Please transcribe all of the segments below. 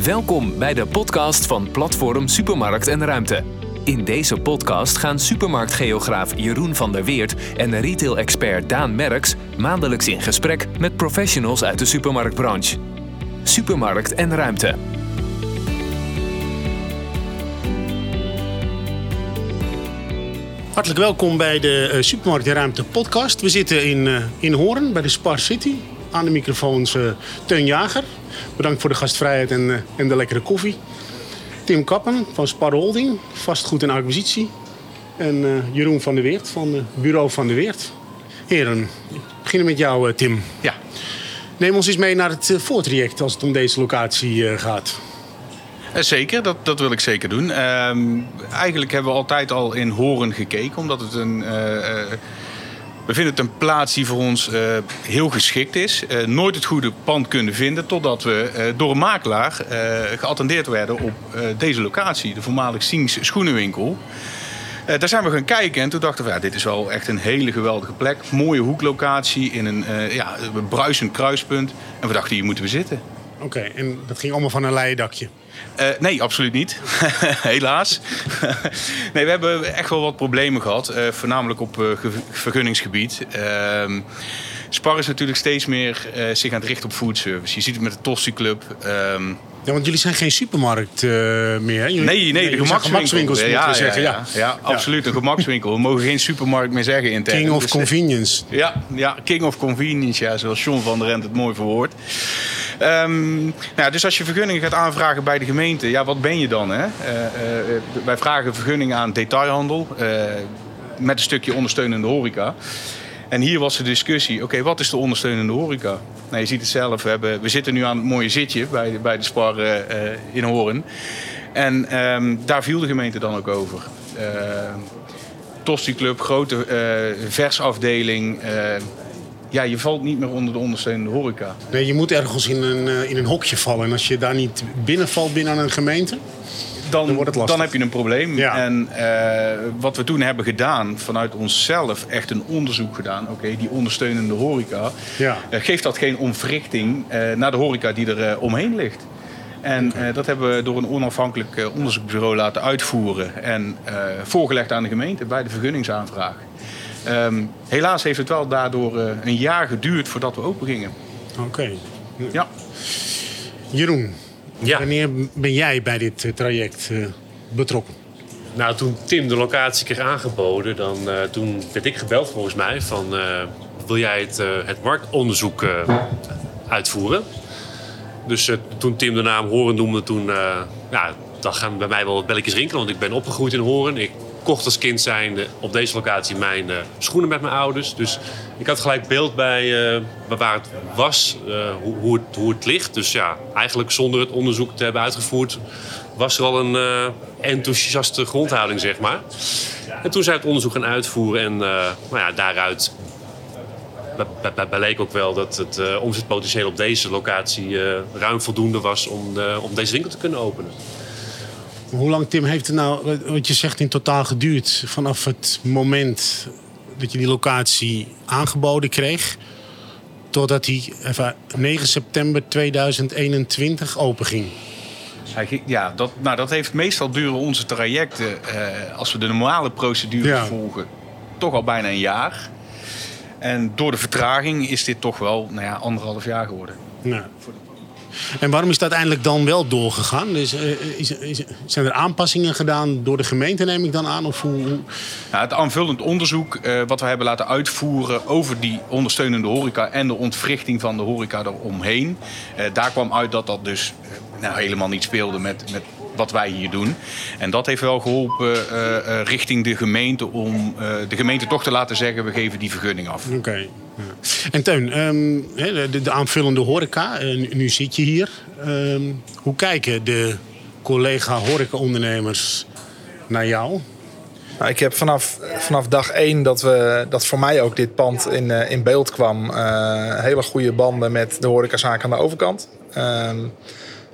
Welkom bij de podcast van Platform Supermarkt en Ruimte. In deze podcast gaan supermarktgeograaf Jeroen van der Weert en retail-expert Daan Merks maandelijks in gesprek met professionals uit de supermarktbranche. Supermarkt en Ruimte. Hartelijk welkom bij de uh, Supermarkt en Ruimte podcast. We zitten in, uh, in Hoorn bij de Spar City. Aan de microfoons uh, Teun Jager. Bedankt voor de gastvrijheid en, en de lekkere koffie. Tim Kappen van Spar Holding, vastgoed en acquisitie. En Jeroen van der Weert van Bureau van der Weert. Heren, we beginnen met jou Tim. Ja. Neem ons eens mee naar het voortraject als het om deze locatie gaat. Zeker, dat, dat wil ik zeker doen. Uh, eigenlijk hebben we altijd al in Horen gekeken, omdat het een. Uh, we vinden het een plaats die voor ons uh, heel geschikt is. nooit het goede pand kunnen vinden totdat we door een makelaar geattendeerd werden op deze locatie, de voormalig Siens schoenenwinkel. daar zijn we gaan kijken en toen dachten we, ja, dit is wel echt een hele geweldige plek. Mooie hoeklocatie in een ja, bruisend kruispunt. En we dachten, hier moeten we zitten. Oké, en dat ging allemaal van een leien dakje? Uh, nee, absoluut niet. Helaas. nee, we hebben echt wel wat problemen gehad. Uh, voornamelijk op uh, vergunningsgebied. Ehm, Spar is natuurlijk steeds meer zich aan het richten op foodservice. Je ziet het met de Tossi Club. Ehm, ja, want jullie zijn geen supermarkt meer. Jullie, nee, nee, de gemakswinkels ja, ja, zeggen. Ja, ja, ja, absoluut. Een gemakswinkel. We mogen geen supermarkt meer zeggen intern. King of dus, convenience. Ja, ja, King of convenience. Ja, zoals John van der Rent het mooi verwoordt. Um, nou, dus als je vergunningen gaat aanvragen bij de gemeente, ja, wat ben je dan? Hè? Uh, uh, wij vragen vergunningen aan detailhandel met een stukje ondersteunende horeca. En hier was de discussie, oké, wat is de ondersteunende horeca? Nou, je ziet het zelf, we, hebben, we zitten nu aan het mooie zitje bij, bij de Spar in Hoorn. En um, daar viel de gemeente dan ook over. Tosti Club, grote versafdeling ja, je valt niet meer onder de ondersteunende horeca. Nee, je moet ergens in een, uh, in een hokje vallen. En als je daar niet binnenvalt binnen een gemeente, dan, dan wordt het lastig. Dan heb je een probleem. Ja. En uh, wat we toen hebben gedaan, vanuit onszelf echt een onderzoek gedaan. Oké, die ondersteunende horeca. Ja. Uh, geeft dat geen ontwrichting naar de horeca die er omheen ligt? En dat hebben we door een onafhankelijk onderzoeksbureau laten uitvoeren. En voorgelegd aan de gemeente bij de vergunningsaanvraag. Um, helaas heeft het wel daardoor een jaar geduurd voordat we open gingen. Oké. Okay. Ja. Jeroen, ja. wanneer ben jij bij dit uh, traject uh, betrokken? Nou, toen Tim de locatie kreeg aangeboden, dan, toen werd ik gebeld volgens mij van... wil jij het, het marktonderzoek uitvoeren? Dus toen Tim de naam Horen noemde, toen... ja, dan gaan bij mij wel belletjes rinkelen, want ik ben opgegroeid in Horen. Ik kocht als kind zijnde op deze locatie mijn uh, schoenen met mijn ouders. Dus ik had gelijk beeld bij uh, waar het was, uh, hoe, hoe, het, hoe het ligt. Dus ja, eigenlijk zonder het onderzoek te hebben uitgevoerd... was er al een enthousiaste grondhouding, zeg maar. En toen zij het onderzoek gaan uitvoeren en nou ja, daaruit bleek ook wel dat het omzetpotentieel op deze locatie ruim voldoende was om, om deze winkel te kunnen openen. Hoe lang, Tim, heeft het nou, wat je zegt, in totaal geduurd vanaf het moment dat je die locatie aangeboden kreeg, totdat die even 9 september 2021 open ging? Ja, dat, nou, dat heeft meestal duren onze trajecten, eh, als we de normale procedure ja. volgen, toch al bijna een jaar. En door de vertraging is dit toch wel nou ja, anderhalf jaar geworden. Ja. En waarom is het uiteindelijk dan wel doorgegaan? Dus, uh, is, is, zijn er aanpassingen gedaan door de gemeente, neem ik dan aan? Of hoe, Ja, het aanvullend onderzoek uh, wat we hebben laten uitvoeren over die ondersteunende horeca en de ontwrichting van de horeca eromheen. Uh, daar kwam uit dat dat dus nou, helemaal niet speelde met, met wat wij hier doen. En dat heeft wel geholpen uh, uh, richting de gemeente om uh, de gemeente toch te laten zeggen: we geven die vergunning af. Oké. Okay. En Teun, um, de, de, aanvullende horeca, nu zit je hier. Um, hoe kijken de collega horecaondernemers naar jou? Nou, ik heb vanaf, vanaf dag één dat, we, dat voor mij ook dit pand in, in beeld kwam, hele goede banden met de horecazaak aan de overkant. Ehm,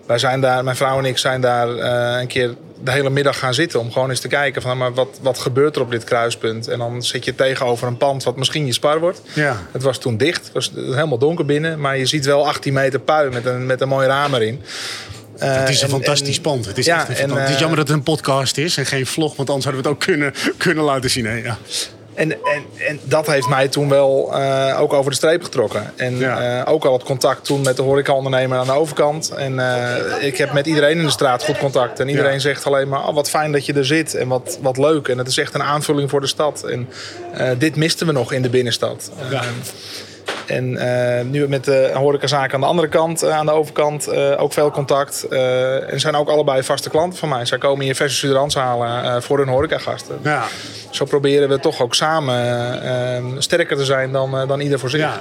wij zijn daar, mijn vrouw en ik zijn daar uh, een keer de hele middag gaan zitten om gewoon eens te kijken van maar wat, wat gebeurt er op dit kruispunt. En dan zit je tegenover een pand wat misschien je spar wordt. Ja. Het was toen dicht, het was helemaal donker binnen, maar je ziet wel 18 meter puin met een, met een mooi raam erin. Het is een en- fantastisch en- pand. Het is, ja, echt een en, fantastisch- het is eh, jammer dat het een podcast is en geen vlog, want anders hadden we het ook kunnen, kunnen laten zien. Hè? Ja. En, en, en dat heeft mij toen wel eh, ook over de streep getrokken. En Ja. eh, ook al het contact toen met de horecaondernemer aan de overkant. En eh, ik heb met iedereen in de straat goed contact. En iedereen Ja. zegt alleen maar, oh, wat fijn dat je er zit. En wat, wat leuk. En het is echt een aanvulling voor de stad. En dit misten we nog in de binnenstad. Ja. En eh, nu met de horecazaak aan de andere kant, eh, aan de overkant, eh, ook veel contact. En zijn ook allebei vaste klanten van mij. Zij komen hier verse students halen voor hun horecagasten. Ja. Zo proberen we toch ook samen sterker te zijn dan, dan ieder voor zich. Ja.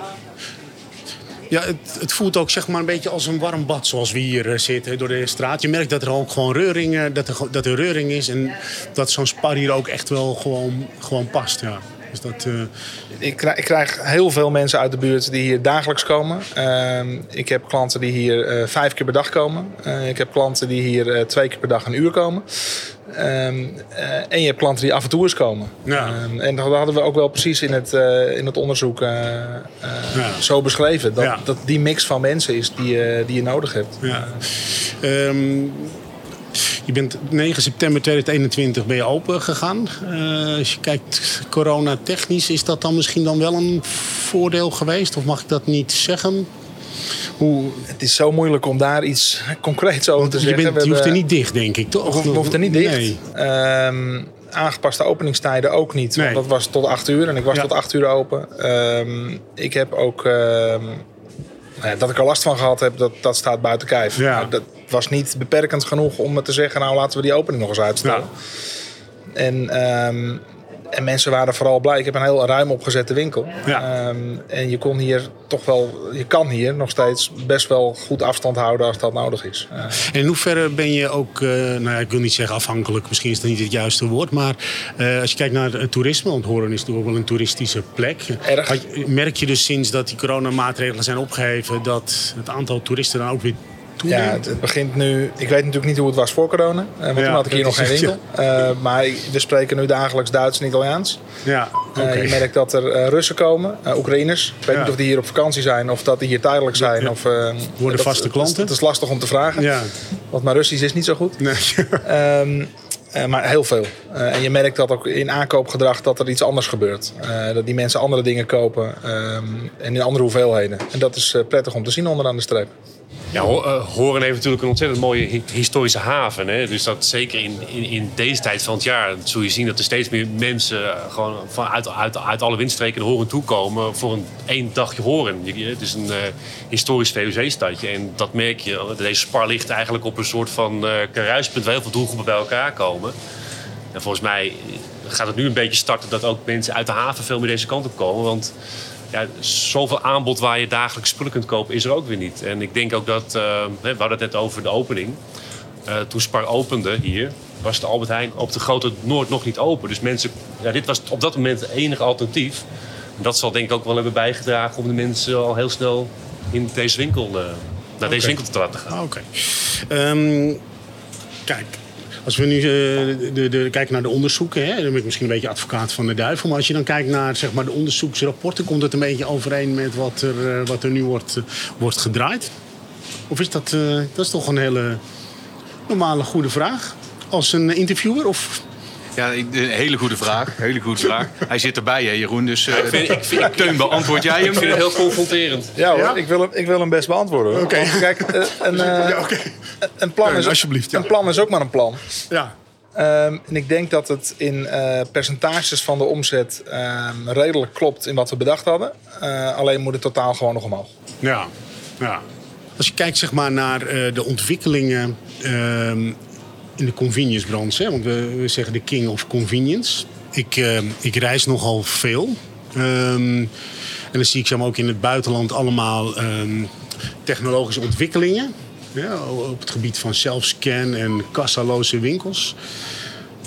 Ja, het, het voelt ook zeg maar een beetje als een warm bad zoals we hier zitten door de straat. Je merkt dat er ook gewoon reuring, dat er, dat er reuring is en dat zo'n spar hier ook echt wel gewoon, gewoon past. Ja. Dus dat, eh, Ik, krijg, ik krijg heel veel mensen uit de buurt die hier dagelijks komen. Ehm, ik heb klanten die hier eh, vijf keer per dag komen. Eh, ik heb klanten die hier twee keer per dag een uur komen. Ehm, eh, en je hebt klanten die af en toe eens komen. Ja. Ehm, en dat hadden we ook wel precies in het, in het onderzoek Ja. zo beschreven. Dat, Ja. dat die mix van mensen is die, je- die je nodig hebt. ja. Je bent 9 september 2021 ben je open gegaan. Eh, als je kijkt corona technisch, is dat dan misschien dan wel een voordeel geweest? Of mag ik dat niet zeggen? Hoe, Het is zo moeilijk om daar iets concreets over te je, zeggen. bent, je hoeft er niet dicht, denk ik, toch? We hoefden niet dicht. Nee. Ehm, aangepaste openingstijden ook niet. Nee. Want dat was tot 8 uur en ik was Ja. tot 8 uur open. Ehm, ik heb ook... ehm, dat ik er last van gehad heb, dat, dat staat buiten kijf. Ja. Maar dat was niet beperkend genoeg om me te zeggen... nou, laten we die opening nog eens uitstellen. En, ehm, en mensen waren vooral blij. Ik heb een heel ruim opgezette winkel. Ja. Ehm, en je kon hier toch wel... Je kan hier nog steeds best wel goed afstand houden als dat nodig is. Eh, En in hoeverre ben je ook, eh, nou ja, ik wil niet zeggen afhankelijk, misschien is dat niet het juiste woord, maar eh, als je kijkt naar het toerisme, want Horen is natuurlijk wel een toeristische plek. Erg. Merk je dus sinds dat die coronamaatregelen zijn opgeheven dat het aantal toeristen dan ook weer Ja, het, het begint nu. Ik weet natuurlijk niet hoe het was voor corona. eh, want Ja, toen had ik hier nog geen het, winkel. Eh, maar we spreken nu dagelijks Duits en Italiaans. Ja, Eh, je merkt dat er eh, Russen komen, eh, Oekraïners. Ik weet Ja. niet of die hier op vakantie zijn of dat die hier tijdelijk zijn. Of, eh, dat- vaste klanten? Dat is lastig om te vragen. Ja, Want mijn Russisch is niet zo goed. nee. Eh, maar heel veel. Eh, en je merkt dat ook in aankoopgedrag dat er iets anders gebeurt. Eh, dat die mensen andere dingen kopen ehm, en in andere hoeveelheden. En dat is eh, prettig om te zien onderaan de streep. Ja, eh, Horen heeft natuurlijk een ontzettend mooie hi- historische haven. Hè? Dus dat zeker in, in, in deze tijd van het jaar zul je zien dat er steeds meer mensen eh, gewoon van uit, uit, alle windstreken de Horen toekomen voor een één dagje Horen. Het is een eh, historisch VOC-stadje en dat merk je. Deze spar ligt eigenlijk op een soort van kruispunt waar heel veel doelgroepen bij elkaar komen. En volgens mij gaat het nu een beetje starten dat ook mensen uit de haven veel meer deze kant op komen. Want ja, zoveel aanbod waar je dagelijks spullen kunt kopen is er ook weer niet. En ik denk ook dat, eh, we hadden het net over de opening. Eh, toen Spar opende hier, was de Albert Heijn op de Grote Noord nog niet open. Dus mensen, ja, dit was op dat moment het enige alternatief. En dat zal denk ik ook wel hebben bijgedragen om de mensen al heel snel in deze winkel, eh, naar deze winkel te laten gaan. Ah, Oké. Ehm, kijk, als we nu eh, de, de, kijken naar de onderzoeken, hè, dan ben ik misschien een beetje advocaat van de duivel. Maar als je dan kijkt naar zeg maar, de onderzoeksrapporten, komt het een beetje overeen met wat er, eh, wat er nu wordt, eh, wordt gedraaid? Of is dat, dat is toch een hele normale goede vraag? Als een interviewer? Of Ja, een hele goede vraag. Hele goede vraag. Hij zit erbij, hè, Jeroen. Dus eh, Ik vind, ik vind, Teun, beantwoord jij hem? ik vind het heel confronterend. Ja hoor, Ja? Ik, wil hem, ik wil hem best beantwoorden. Oké. Want Kijk, eh, een, eh, Ja, oké. een, plan Teun, is, alsjeblieft, ja. een plan is ook maar een plan. Ja. Ehm, en ik denk dat het in eh, percentages van de omzet ehm, redelijk klopt in wat we bedacht hadden. Eh, alleen moet het totaal gewoon nog omhoog. Ja, ja. Als je kijkt zeg maar, naar eh, de ontwikkelingen ehm, in de convenience-branche, want we, we zeggen de king of convenience. Ik, ehm, ik reis nogal veel. Ehm, en dan zie ik zeg ook in het buitenland allemaal ehm, technologische ontwikkelingen. Ja, op het gebied van self-scan en kassaloze winkels.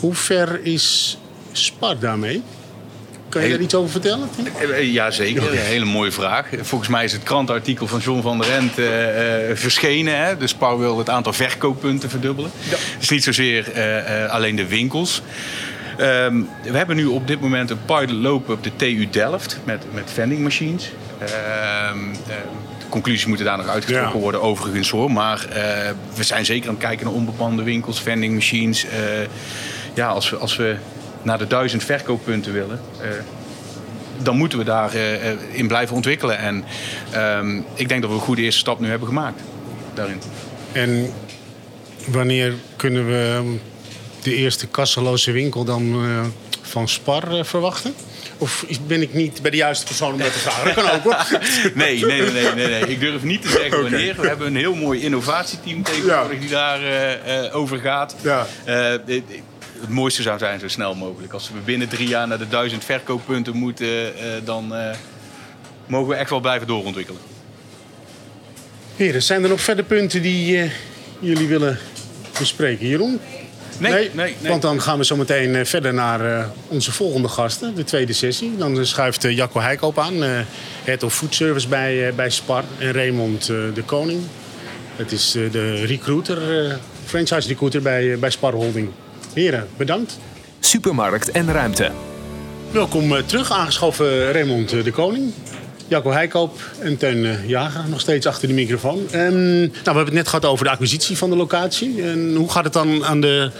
Hoe ver is Spar daarmee? Kan je Heel- daar iets over vertellen? Tim? Eh, Ja, zeker. Een hele mooie vraag. Volgens mij is het krantenartikel van John van der Rent eh, eh, verschenen. Hè? Dus Paul wil het aantal verkooppunten verdubbelen. Het is niet zozeer eh, eh, alleen de winkels. Ehm, we hebben nu op dit moment een pilot lopen op de TU Delft met, met vending machines. Eh, conclusies moeten daar nog uitgetrokken Ja. worden, overigens hoor. Maar eh, we zijn zeker aan het kijken naar onbepande winkels, vending machines. Eh, ja, als we, als we naar de duizend verkooppunten willen, eh, dan moeten we daarin in blijven ontwikkelen. En ehm, ik denk dat we een goede eerste stap nu hebben gemaakt daarin. En wanneer kunnen we de eerste kasseloze winkel dan eh, van Spar eh, verwachten? Of ben ik niet bij de juiste persoon om dat te vragen? Dat kan ook hoor. Nee, nee, nee, nee, nee. Ik durf niet te zeggen wanneer. We hebben een heel mooi innovatieteam tegenwoordig Ja. die daar eh, eh, over gaat. Ja. Het mooiste zou zijn zo snel mogelijk. Als we binnen drie jaar naar de duizend verkooppunten moeten, eh, dan eh, mogen we echt wel blijven doorontwikkelen. Heren, zijn er nog verder punten die eh, jullie willen bespreken? Jeroen? Nee, nee, nee. Want dan gaan we zo meteen verder naar onze volgende gasten, de tweede sessie. Dan schuift eh, Jacco Heikoop aan, eh, Head of Food Service bij, bij Spar. En Raymond de Koning. Het is de recruiter, franchise recruiter bij, bij Spar Holding. Heren, bedankt. Supermarkt en ruimte. Welkom eh, terug, aangeschoven Raymond eh, de Koning. Jacco Heikoop en Teun eh, Jager, nog steeds achter de microfoon. Ehm, nou, we hebben het net gehad over de acquisitie van de locatie. En hoe gaat het dan aan de,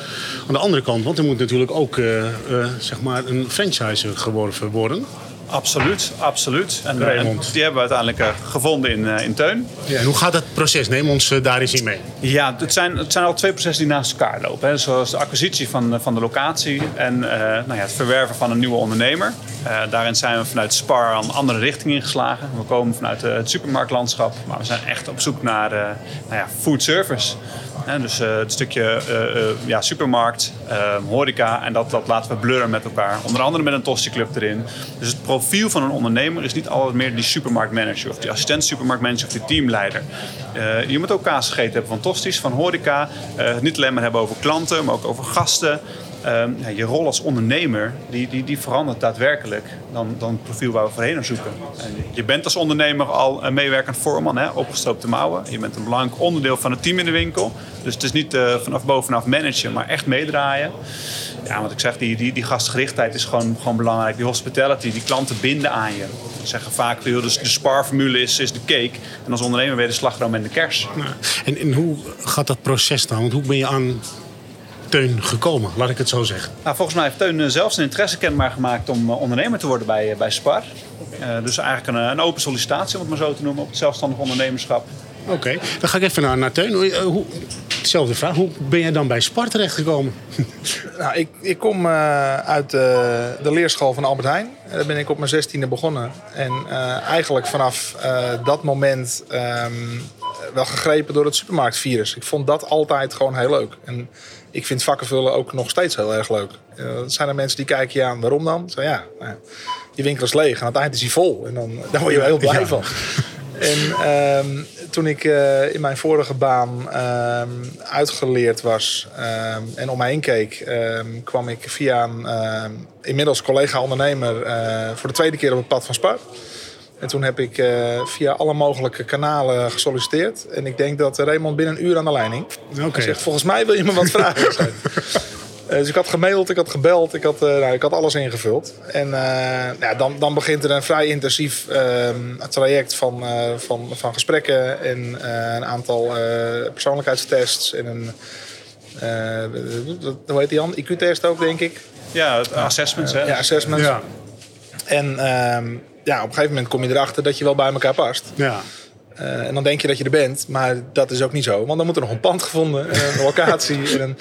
aan de andere kant? Want er moet natuurlijk ook zeg maar een franchise geworven worden. Absoluut, absoluut. En, Raymond. en die hebben we uiteindelijk eh, gevonden in, eh, in Teun. Ja, en hoe gaat dat proces? Neem ons eh, daar eens in mee. Ja, het zijn, het zijn al twee processen die naast elkaar lopen. Hè. Zoals de acquisitie van, eh, van de locatie en eh, nou ja, het verwerven van een nieuwe ondernemer. Eh, daarin zijn we vanuit Spar een andere richting ingeslagen. We komen vanuit eh, het supermarktlandschap, maar we zijn echt op zoek naar eh, nou ja, food service. Dus eh, het stukje eh, eh, ja, supermarkt, eh, horeca en dat, dat laten we blurren met elkaar. Onder andere met een Tosti Club erin. Dus het profiel van een ondernemer is niet altijd meer die supermarktmanager of die assistent supermarktmanager of die teamleider. Je moet ook kaas gegeten hebben van Tosties, van horeca. Niet alleen maar hebben over klanten, maar ook over gasten. Ehm, ja, je rol als ondernemer die, die, die verandert daadwerkelijk dan, dan het profiel waar we voorheen naar zoeken. En je bent als ondernemer al een meewerkend voorman, hè, opgestroopte mouwen. Je bent een belangrijk onderdeel van het team in de winkel. Dus het is niet eh, vanaf bovenaf managen, maar echt meedraaien. Ja, wat ik zeg, die, die, die gastgerichtheid is gewoon, gewoon belangrijk. Die hospitality, die klanten binden aan je. We zeggen vaak, dus de Spar-formule is, is de cake. En als ondernemer ben je de slagroom en de kers. En, en hoe gaat dat proces dan? Want hoe ben je aan Teun gekomen, laat ik het zo zeggen? Nou, volgens mij heeft Teun eh, zelf zijn interesse kenbaar gemaakt om eh, ondernemer te worden bij, eh, bij Spar. Eh, dus eigenlijk een, een open sollicitatie, om het maar zo te noemen, op het zelfstandig ondernemerschap. Oké, dan ga ik even naar, naar Teun. Hoe, hoe, hetzelfde vraag, hoe ben jij dan bij Spar terechtgekomen? Nou, ik, ik kom eh, uit de leerschool van Albert Heijn. Daar ben ik op mijn zestiende begonnen. En eh, eigenlijk vanaf eh, dat moment ehm, wel gegrepen door het supermarktvirus. Ik vond dat altijd gewoon heel leuk. En ik vind vakkenvullen ook nog steeds heel erg leuk. Eh, er zijn er mensen die kijken je aan, waarom dan? Zeg, ja, nou ja, die winkel is leeg en aan het eind is hij vol. En dan, daar word je wel heel blij Ja. van. En ehm, toen ik eh, in mijn vorige baan ehm, uitgeleerd was ehm, en om me heen keek, kwam ik via een inmiddels collega-ondernemer eh, voor de tweede keer op het pad van Spar. En toen heb ik eh, via alle mogelijke kanalen gesolliciteerd. En ik denk dat Raymond binnen een uur aan de hing. Oké. Hij zegt, volgens mij wil je me wat vragen. Eh, Dus ik had gemaild, ik had gebeld, ik had, eh, nou, ik had alles ingevuld. En eh, ja, dan, dan begint er een vrij intensief ehm, traject van, eh, van, van gesprekken en eh, een aantal eh, persoonlijkheidstests en een, eh, hoe heet die Jan? IQ-test ook, denk ik. Ja, assessments. hè. Ja, assessments. Ja, En ehm, ja, op een gegeven moment kom je erachter dat je wel bij elkaar past. ja. Eh, en dan denk je dat je er bent, maar dat is ook niet zo. Want dan moet er nog een pand gevonden, en een locatie. en een,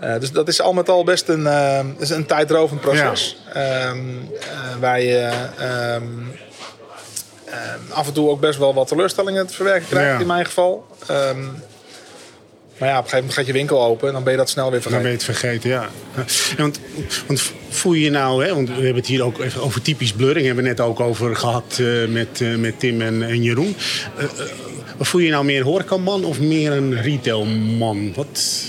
eh, dus dat is al met al best een, eh, is een tijdrovend proces. Ehm, eh, waar je ehm, ehm, af en toe ook best wel wat teleurstellingen te verwerken krijgt, Ja. in mijn geval. Ehm, maar ja, op een gegeven moment gaat je winkel open en dan ben je dat snel weer Dan ben vergeten. je het vergeten, ja. Ja, want, want voel je je nou, hè, want we hebben het hier ook even over typisch blurring, hebben we net ook over gehad eh, met, eh, met Tim en, en Jeroen. Eh, voel je je nou meer horecaman of meer een retailman? Wat?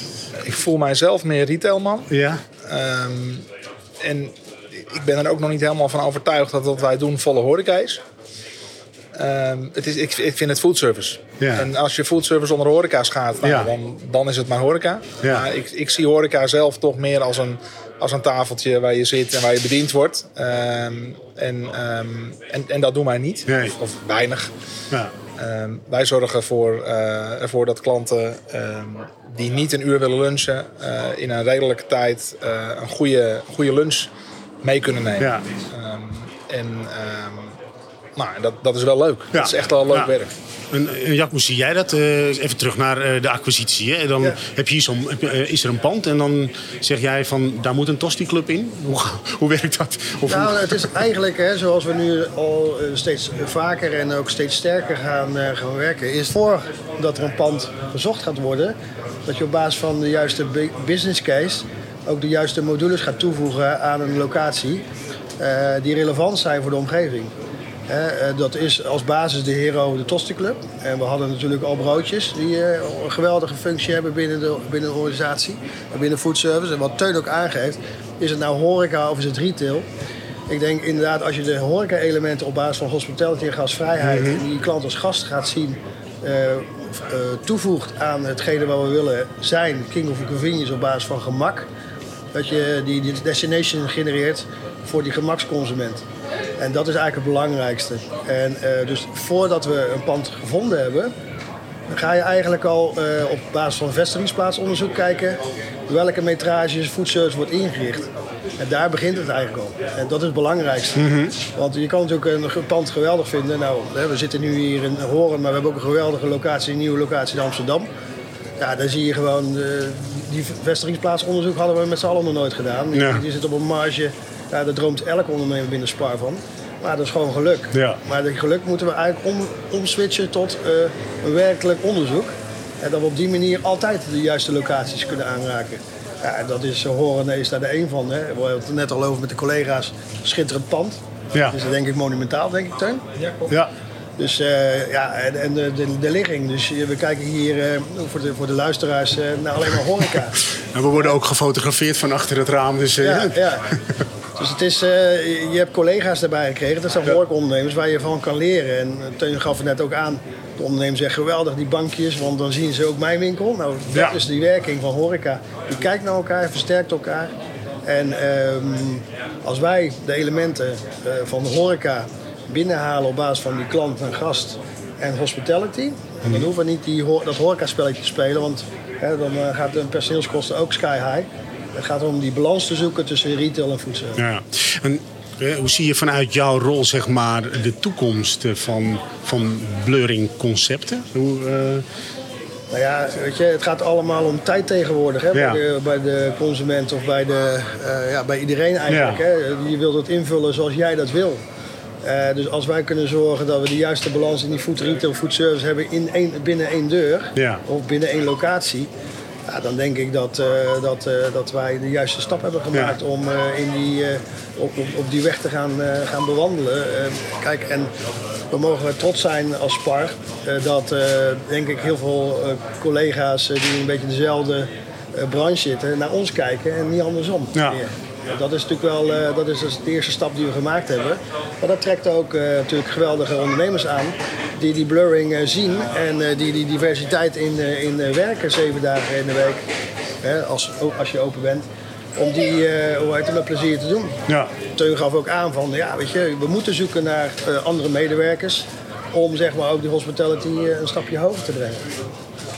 Ik voel mijzelf meer retailman. Ja, Ehm, en ik ben er ook nog niet helemaal van overtuigd dat wat wij doen volle horeca is. Ehm, het is ik, ik vind het foodservice. Ja. En als je foodservice onder horeca schaadt, nou, Ja. dan, dan is het maar horeca. Ja. Maar ik, ik zie horeca zelf toch meer als een, als een tafeltje waar je zit en waar je bediend wordt. Ehm, en, ehm, en, en dat doen wij niet. Nee. Of, of weinig. ja. Wij zorgen voor, eh, ervoor dat klanten die niet een uur willen lunchen, eh, in een redelijke tijd eh, een goede, goede lunch mee kunnen nemen. Ja. En nou, dat, dat is wel leuk. Ja. Dat is echt wel leuk Ja. werk. En, en Jack, hoe zie jij dat? Eh, even terug naar eh, de acquisitie. Hè? Dan Ja. heb je hier zo'n, heb je, eh, is er een pand en dan zeg jij van daar moet een Tosti Club in. Hoe, hoe werkt dat? Of hoe- Nou, het is eigenlijk, hè, zoals we nu al eh, steeds vaker en ook steeds sterker gaan, eh, gaan werken, is voordat er een pand gezocht gaat worden, dat je op basis van de juiste bu- business case ook de juiste modules gaat toevoegen aan een locatie eh, die relevant zijn voor de omgeving. Eh, dat is als basis de Hero de Tosti Club. En we hadden natuurlijk al broodjes die eh, een geweldige functie hebben binnen de, binnen de organisatie. En binnen food service. En wat Teun ook aangeeft, is het nou horeca of is het retail? Ik denk inderdaad, als je de horeca-elementen op basis van hospitality en gastvrijheid... die je klant als gast gaat zien, eh, toevoegt aan hetgene wat we willen zijn... King of Convenience op basis van gemak... dat je die, die destination genereert voor die gemaksconsument. En dat is eigenlijk het belangrijkste. En eh, dus voordat we een pand gevonden hebben... Dan ga je eigenlijk al eh, op basis van vestigingsplaatsonderzoek kijken welke metrages foodservice wordt ingericht. En daar begint het eigenlijk al. En dat is het belangrijkste. Want je kan natuurlijk een pand geweldig vinden. Nou, we zitten nu hier in Horen, maar we hebben ook een geweldige locatie, een nieuwe locatie in Amsterdam. Ja, daar zie je gewoon, eh, die vestigingsplaatsonderzoek hadden we met z'n allen nog nooit gedaan. Die, Ja. die zit op een marge, ja, daar droomt elke ondernemer binnen Spar van. Maar dat is gewoon geluk. Ja. Maar dat geluk moeten we eigenlijk om, omswitchen tot eh, een werkelijk onderzoek. En dat we op die manier altijd de juiste locaties kunnen aanraken. Ja, en dat is, Horen is daar de een van. Hè. We hadden het er net al over met de collega's. Schitterend pand. Ja. Dus dat denk ik monumentaal, denk ik, Teun. ja. Dus eh, ja, en, en de, de, de ligging. Dus eh, we kijken hier eh, voor, de, voor de luisteraars eh, naar alleen maar horeca. En we worden ook gefotografeerd van achter het raam. Dus, eh, Ja, ja. Dus het is, eh, je hebt collega's daarbij gekregen. Dat zijn horecaondernemers waar je van kan leren. En Teun gaf het net ook aan. De ondernemer zegt geweldig die bankjes, want dan zien ze ook mijn winkel. Nou, dat Ja. is die werking van horeca. Je kijkt naar elkaar, versterkt elkaar. En ehm, als wij de elementen eh, van de horeca binnenhalen op basis van die klant en gast en hospitality, dan hoeven we niet die, dat horecaspelletje te spelen, want hè, dan eh, gaat de personeelskosten ook sky high. Het gaat om die balans te zoeken tussen retail en voedsel. Ja. En, eh, hoe zie je vanuit jouw rol zeg maar, de toekomst eh, van, van blurring concepten? Hoe, eh, Nou ja, weet je, het gaat allemaal om tijd tegenwoordig. Hè? Ja. Bij, de, bij de consument of bij, de, ja, bij iedereen eigenlijk. Ja. Hè? Je wilt het invullen zoals jij dat wil. Dus als wij kunnen zorgen dat we de juiste balans in die food retail, food service hebben in één, binnen één deur Ja. of binnen één locatie. Ja, dan denk ik dat, eh, dat, eh, dat wij de juiste stap hebben gemaakt Ja. om eh, in die, op, op, die weg te gaan, gaan bewandelen. Kijk, en we mogen trots zijn als Spar dat denk ik heel veel collega's die een beetje dezelfde branche zitten naar ons kijken en niet andersom. Ja. meer. Dat is natuurlijk wel eh, dat is dus de eerste stap die we gemaakt hebben. Maar dat trekt ook eh, natuurlijk geweldige ondernemers aan die die blurring eh, zien en die die diversiteit in, in werken zeven dagen in de week, hè, als, ook als je open bent, om die hoe heet het, met plezier te doen. ja. Teun gaf ook aan van, ja, weet je, we moeten zoeken naar andere medewerkers om zeg maar ook die hospitality een stapje hoger te brengen.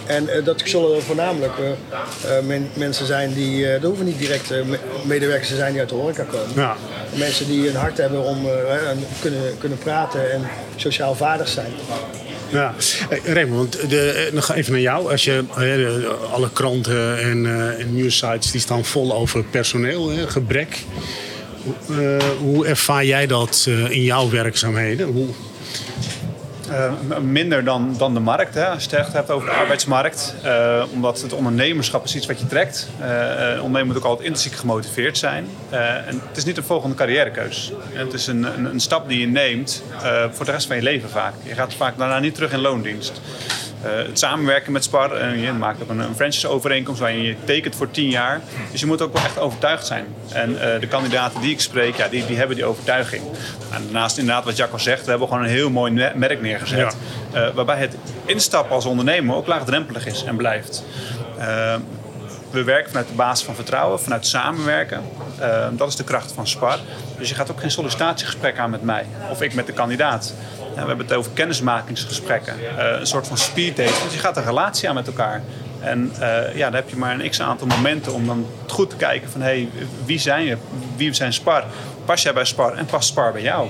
En eh, dat zullen voornamelijk eh, eh, men- mensen zijn die, er hoeven niet direct me- medewerkers te zijn die uit de horeca komen. Ja. Mensen die een hart hebben om en kunnen, kunnen praten en sociaal vaardig zijn. Ja, Hey, Raymond, de, nog even naar jou. Als je, de- alle kranten en, en nieuwsites die staan vol over personeel, hè, gebrek. Hoe, hoe ervaar jij dat in jouw werkzaamheden? Hoe, Eh, minder dan, dan de markt, hè, als je het echt hebt over de arbeidsmarkt. Eh, omdat het ondernemerschap is iets wat je trekt. Eh eh, een ondernemer moet ook altijd intrinsiek gemotiveerd zijn. En het is niet een volgende carrièrekeus. Het is een, een, een stap die je neemt voor de rest van je leven vaak. Je gaat vaak daarna niet terug in loondienst. Eh, het samenwerken met Spar, eh, je maakt ook een, een franchise-overeenkomst waarin je tekent voor tien jaar. Dus je moet ook wel echt overtuigd zijn. En eh, de kandidaten die ik spreek, ja, die, die hebben die overtuiging. En daarnaast inderdaad wat Jacco zegt, we hebben gewoon een heel mooi merk neergezet. Waarbij het instappen als ondernemer ook laagdrempelig is en blijft. Eh, we werken vanuit de basis van vertrouwen, vanuit samenwerken. Eh, dat is de kracht van SPAR. Dus je gaat ook geen sollicitatiegesprek aan met mij of ik met de kandidaat. We hebben het over kennismakingsgesprekken. Uh, een soort van speed date. Dus je gaat een relatie aan met elkaar. En uh, ja, dan heb je maar een x-aantal momenten om dan goed te kijken van... hé, hey, wie zijn je? Wie zijn Spar? Pas jij bij Spar en past Spar bij jou?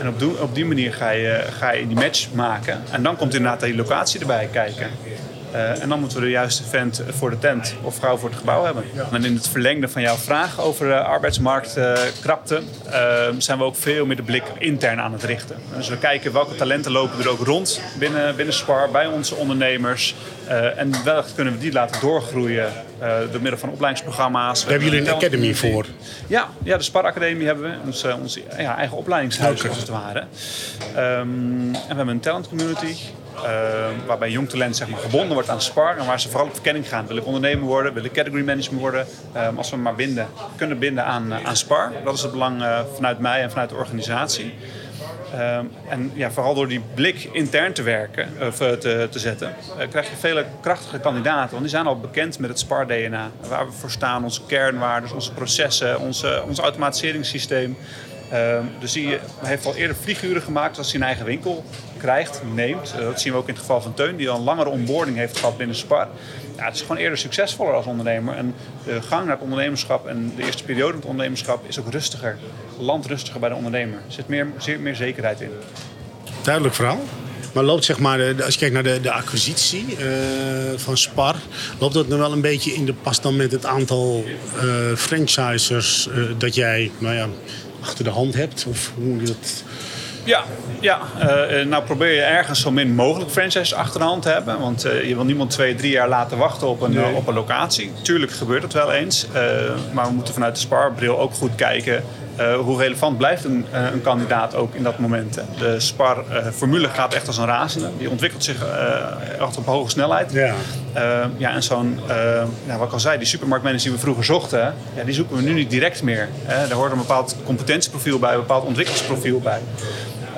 En op, die, op die manier ga je, ga je die match maken. En dan komt inderdaad die locatie erbij kijken. Uh, en dan moeten we de juiste vent voor de tent of vrouw voor het gebouw hebben. En in het verlengde van jouw vraag over uh, arbeidsmarktkrapte uh, zijn we ook veel meer de blik intern aan het richten. Dus we kijken welke talenten lopen er ook rond binnen, binnen Spar, bij onze ondernemers. en welke kunnen we die laten doorgroeien door middel van opleidingsprogramma's. Daar hebben jullie een academy voor? Ja, ja de Spar Academie hebben we. Ons, ons ja, eigen opleidingshuis als het ware. Um, en we hebben een talent community. Uh, waarbij jong talent zeg maar, gebonden wordt aan Spar. En waar ze vooral op verkenning gaan. Wil ik ondernemer worden? Wil ik category manager worden? Um, als we maar binden, kunnen binden aan, uh, aan Spar. Dat is het belang uh, vanuit mij en vanuit de organisatie. Um, en ja, vooral door die blik intern te werken, of te, te zetten, krijg je vele krachtige kandidaten. Want die zijn al bekend met het SPAR-DNA. Waar we voor staan, onze kernwaarden, onze processen, onze, ons automatiseringssysteem. Uh, dus die heeft al eerder vlieguren gemaakt als hij een eigen winkel krijgt, neemt. Uh, dat zien we ook in het geval van Teun, die al een langere onboarding heeft gehad binnen Spar. Ja, het is gewoon eerder succesvoller als ondernemer. En de gang naar het ondernemerschap en de eerste periode van het ondernemerschap is ook rustiger. Landrustiger bij de ondernemer. Er zit meer, meer zekerheid in. Duidelijk verhaal. Maar loopt zeg maar, als je kijkt naar de, de acquisitie uh, van Spar, loopt dat dan wel een beetje in de pas dan met het aantal franchisers dat jij, nou ja, achter de hand hebt? Of hoe moet je dat... Ja, ja. Uh, nou probeer je ergens zo min mogelijk franchises achter de hand te hebben. Want uh, je wil niemand twee, drie jaar laten wachten op een, nee. op een locatie. Tuurlijk gebeurt dat wel eens. Maar we moeten vanuit de Sparbril ook goed kijken... hoe relevant blijft een, een, kandidaat ook in dat moment. De Spar-formule gaat echt als een razende. Die ontwikkelt zich echt op hoge snelheid. Ja. ja, en zo'n, nou, wat ik al zei, die supermarktmanagers die we vroeger zochten... Ja, die zoeken we nu niet direct meer. Daar hoort een bepaald competentieprofiel bij, een bepaald ontwikkelingsprofiel bij.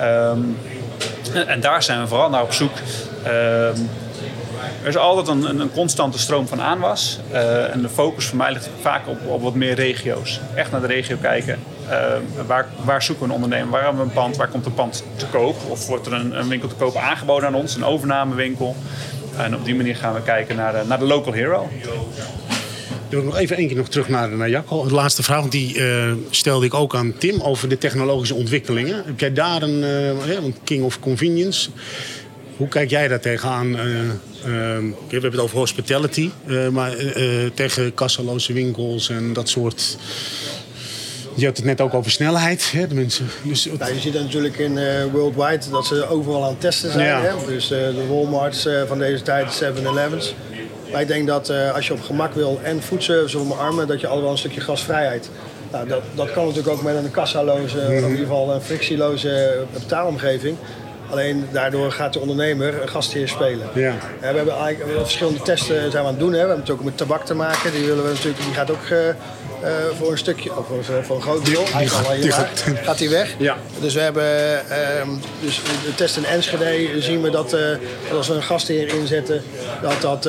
Um, en, en, daar zijn we vooral naar op zoek. Um, er is altijd een, een, constante stroom van aanwas. Uh, en de focus voor mij ligt vaak op, op wat meer regio's. Echt naar de regio kijken. Uh, waar, waar, zoeken we een ondernemer? Waar hebben we een pand? Waar komt een pand te koop? Of wordt er een, een winkel te koop aangeboden aan ons? Een overnamewinkel? En op die manier gaan we kijken naar de, naar de local hero. Dan wil ik nog even één keer nog terug naar, naar Jacco. De laatste vraag, die uh, stelde ik ook aan Tim over de technologische ontwikkelingen. Heb jij daar een uh, king of convenience? Hoe kijk jij daar tegenaan? Uh, we hebben het over hospitality, maar tegen kassaloze winkels en dat soort... Je had het net ook over snelheid. Hè, de mensen. Dus... Nou, je ziet natuurlijk in uh, Worldwide dat ze overal aan het testen zijn. Ja. Hè? Dus uh, de Walmarts uh, van deze tijd, 7-Elevens. Maar ik denk dat als je op gemak wil en foodservice omarmen, dat je allemaal een stukje gasvrijheid. Nou, dat, dat kan natuurlijk ook met een kassaloze, mm -hmm. of in ieder geval een frictieloze betaalomgeving. Alleen daardoor gaat de ondernemer een gastheer spelen. Ja. we hebben eigenlijk verschillende testen zijn we aan het doen. Hè. We hebben het ook met tabak te maken. Die, willen we natuurlijk, die gaat ook uh, uh, voor een stukje, of voor, voor een groot deel. Gaat, die gaat, gaat die weg. Ja. Dus we hebben uh, dus de test in Enschede zien we dat, dat als we een gastheer inzetten, dat dat,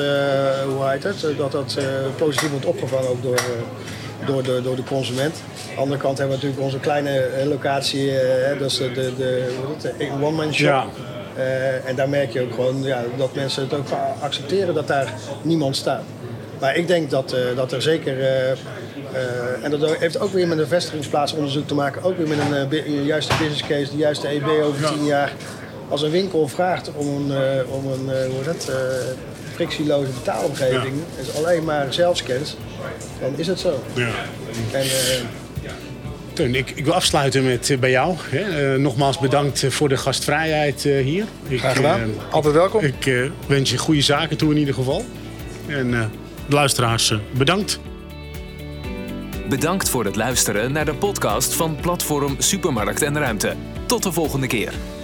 hoe heet het, dat dat positief wordt opgevangen ook door, door, de, door de consument. Aan de andere kant hebben we natuurlijk onze kleine locatie, dat is de, de, de, de one-man shop. Ja. En daar merk je ook gewoon ja, dat mensen het ook accepteren dat daar niemand staat. Maar ik denk dat, dat er zeker, en dat heeft ook weer met een vestigingsplaatsonderzoek te maken, ook weer met een, een juiste business case, de juiste EB over tien jaar. Als een winkel vraagt om een, om een hoe dat, frictieloze betaalomgeving, ja. is alleen maar zelfscans, dan is het zo. Ja. En, Teun, ik, ik, wil afsluiten met uh, bij jou. Hè. Uh, nogmaals bedankt voor de gastvrijheid uh, hier. Ik, Graag gedaan. Altijd welkom. Ik wens je goede zaken toe in ieder geval. En de luisteraars, bedankt. Bedankt voor het luisteren naar de podcast van Platform Supermarkt en Ruimte. Tot de volgende keer.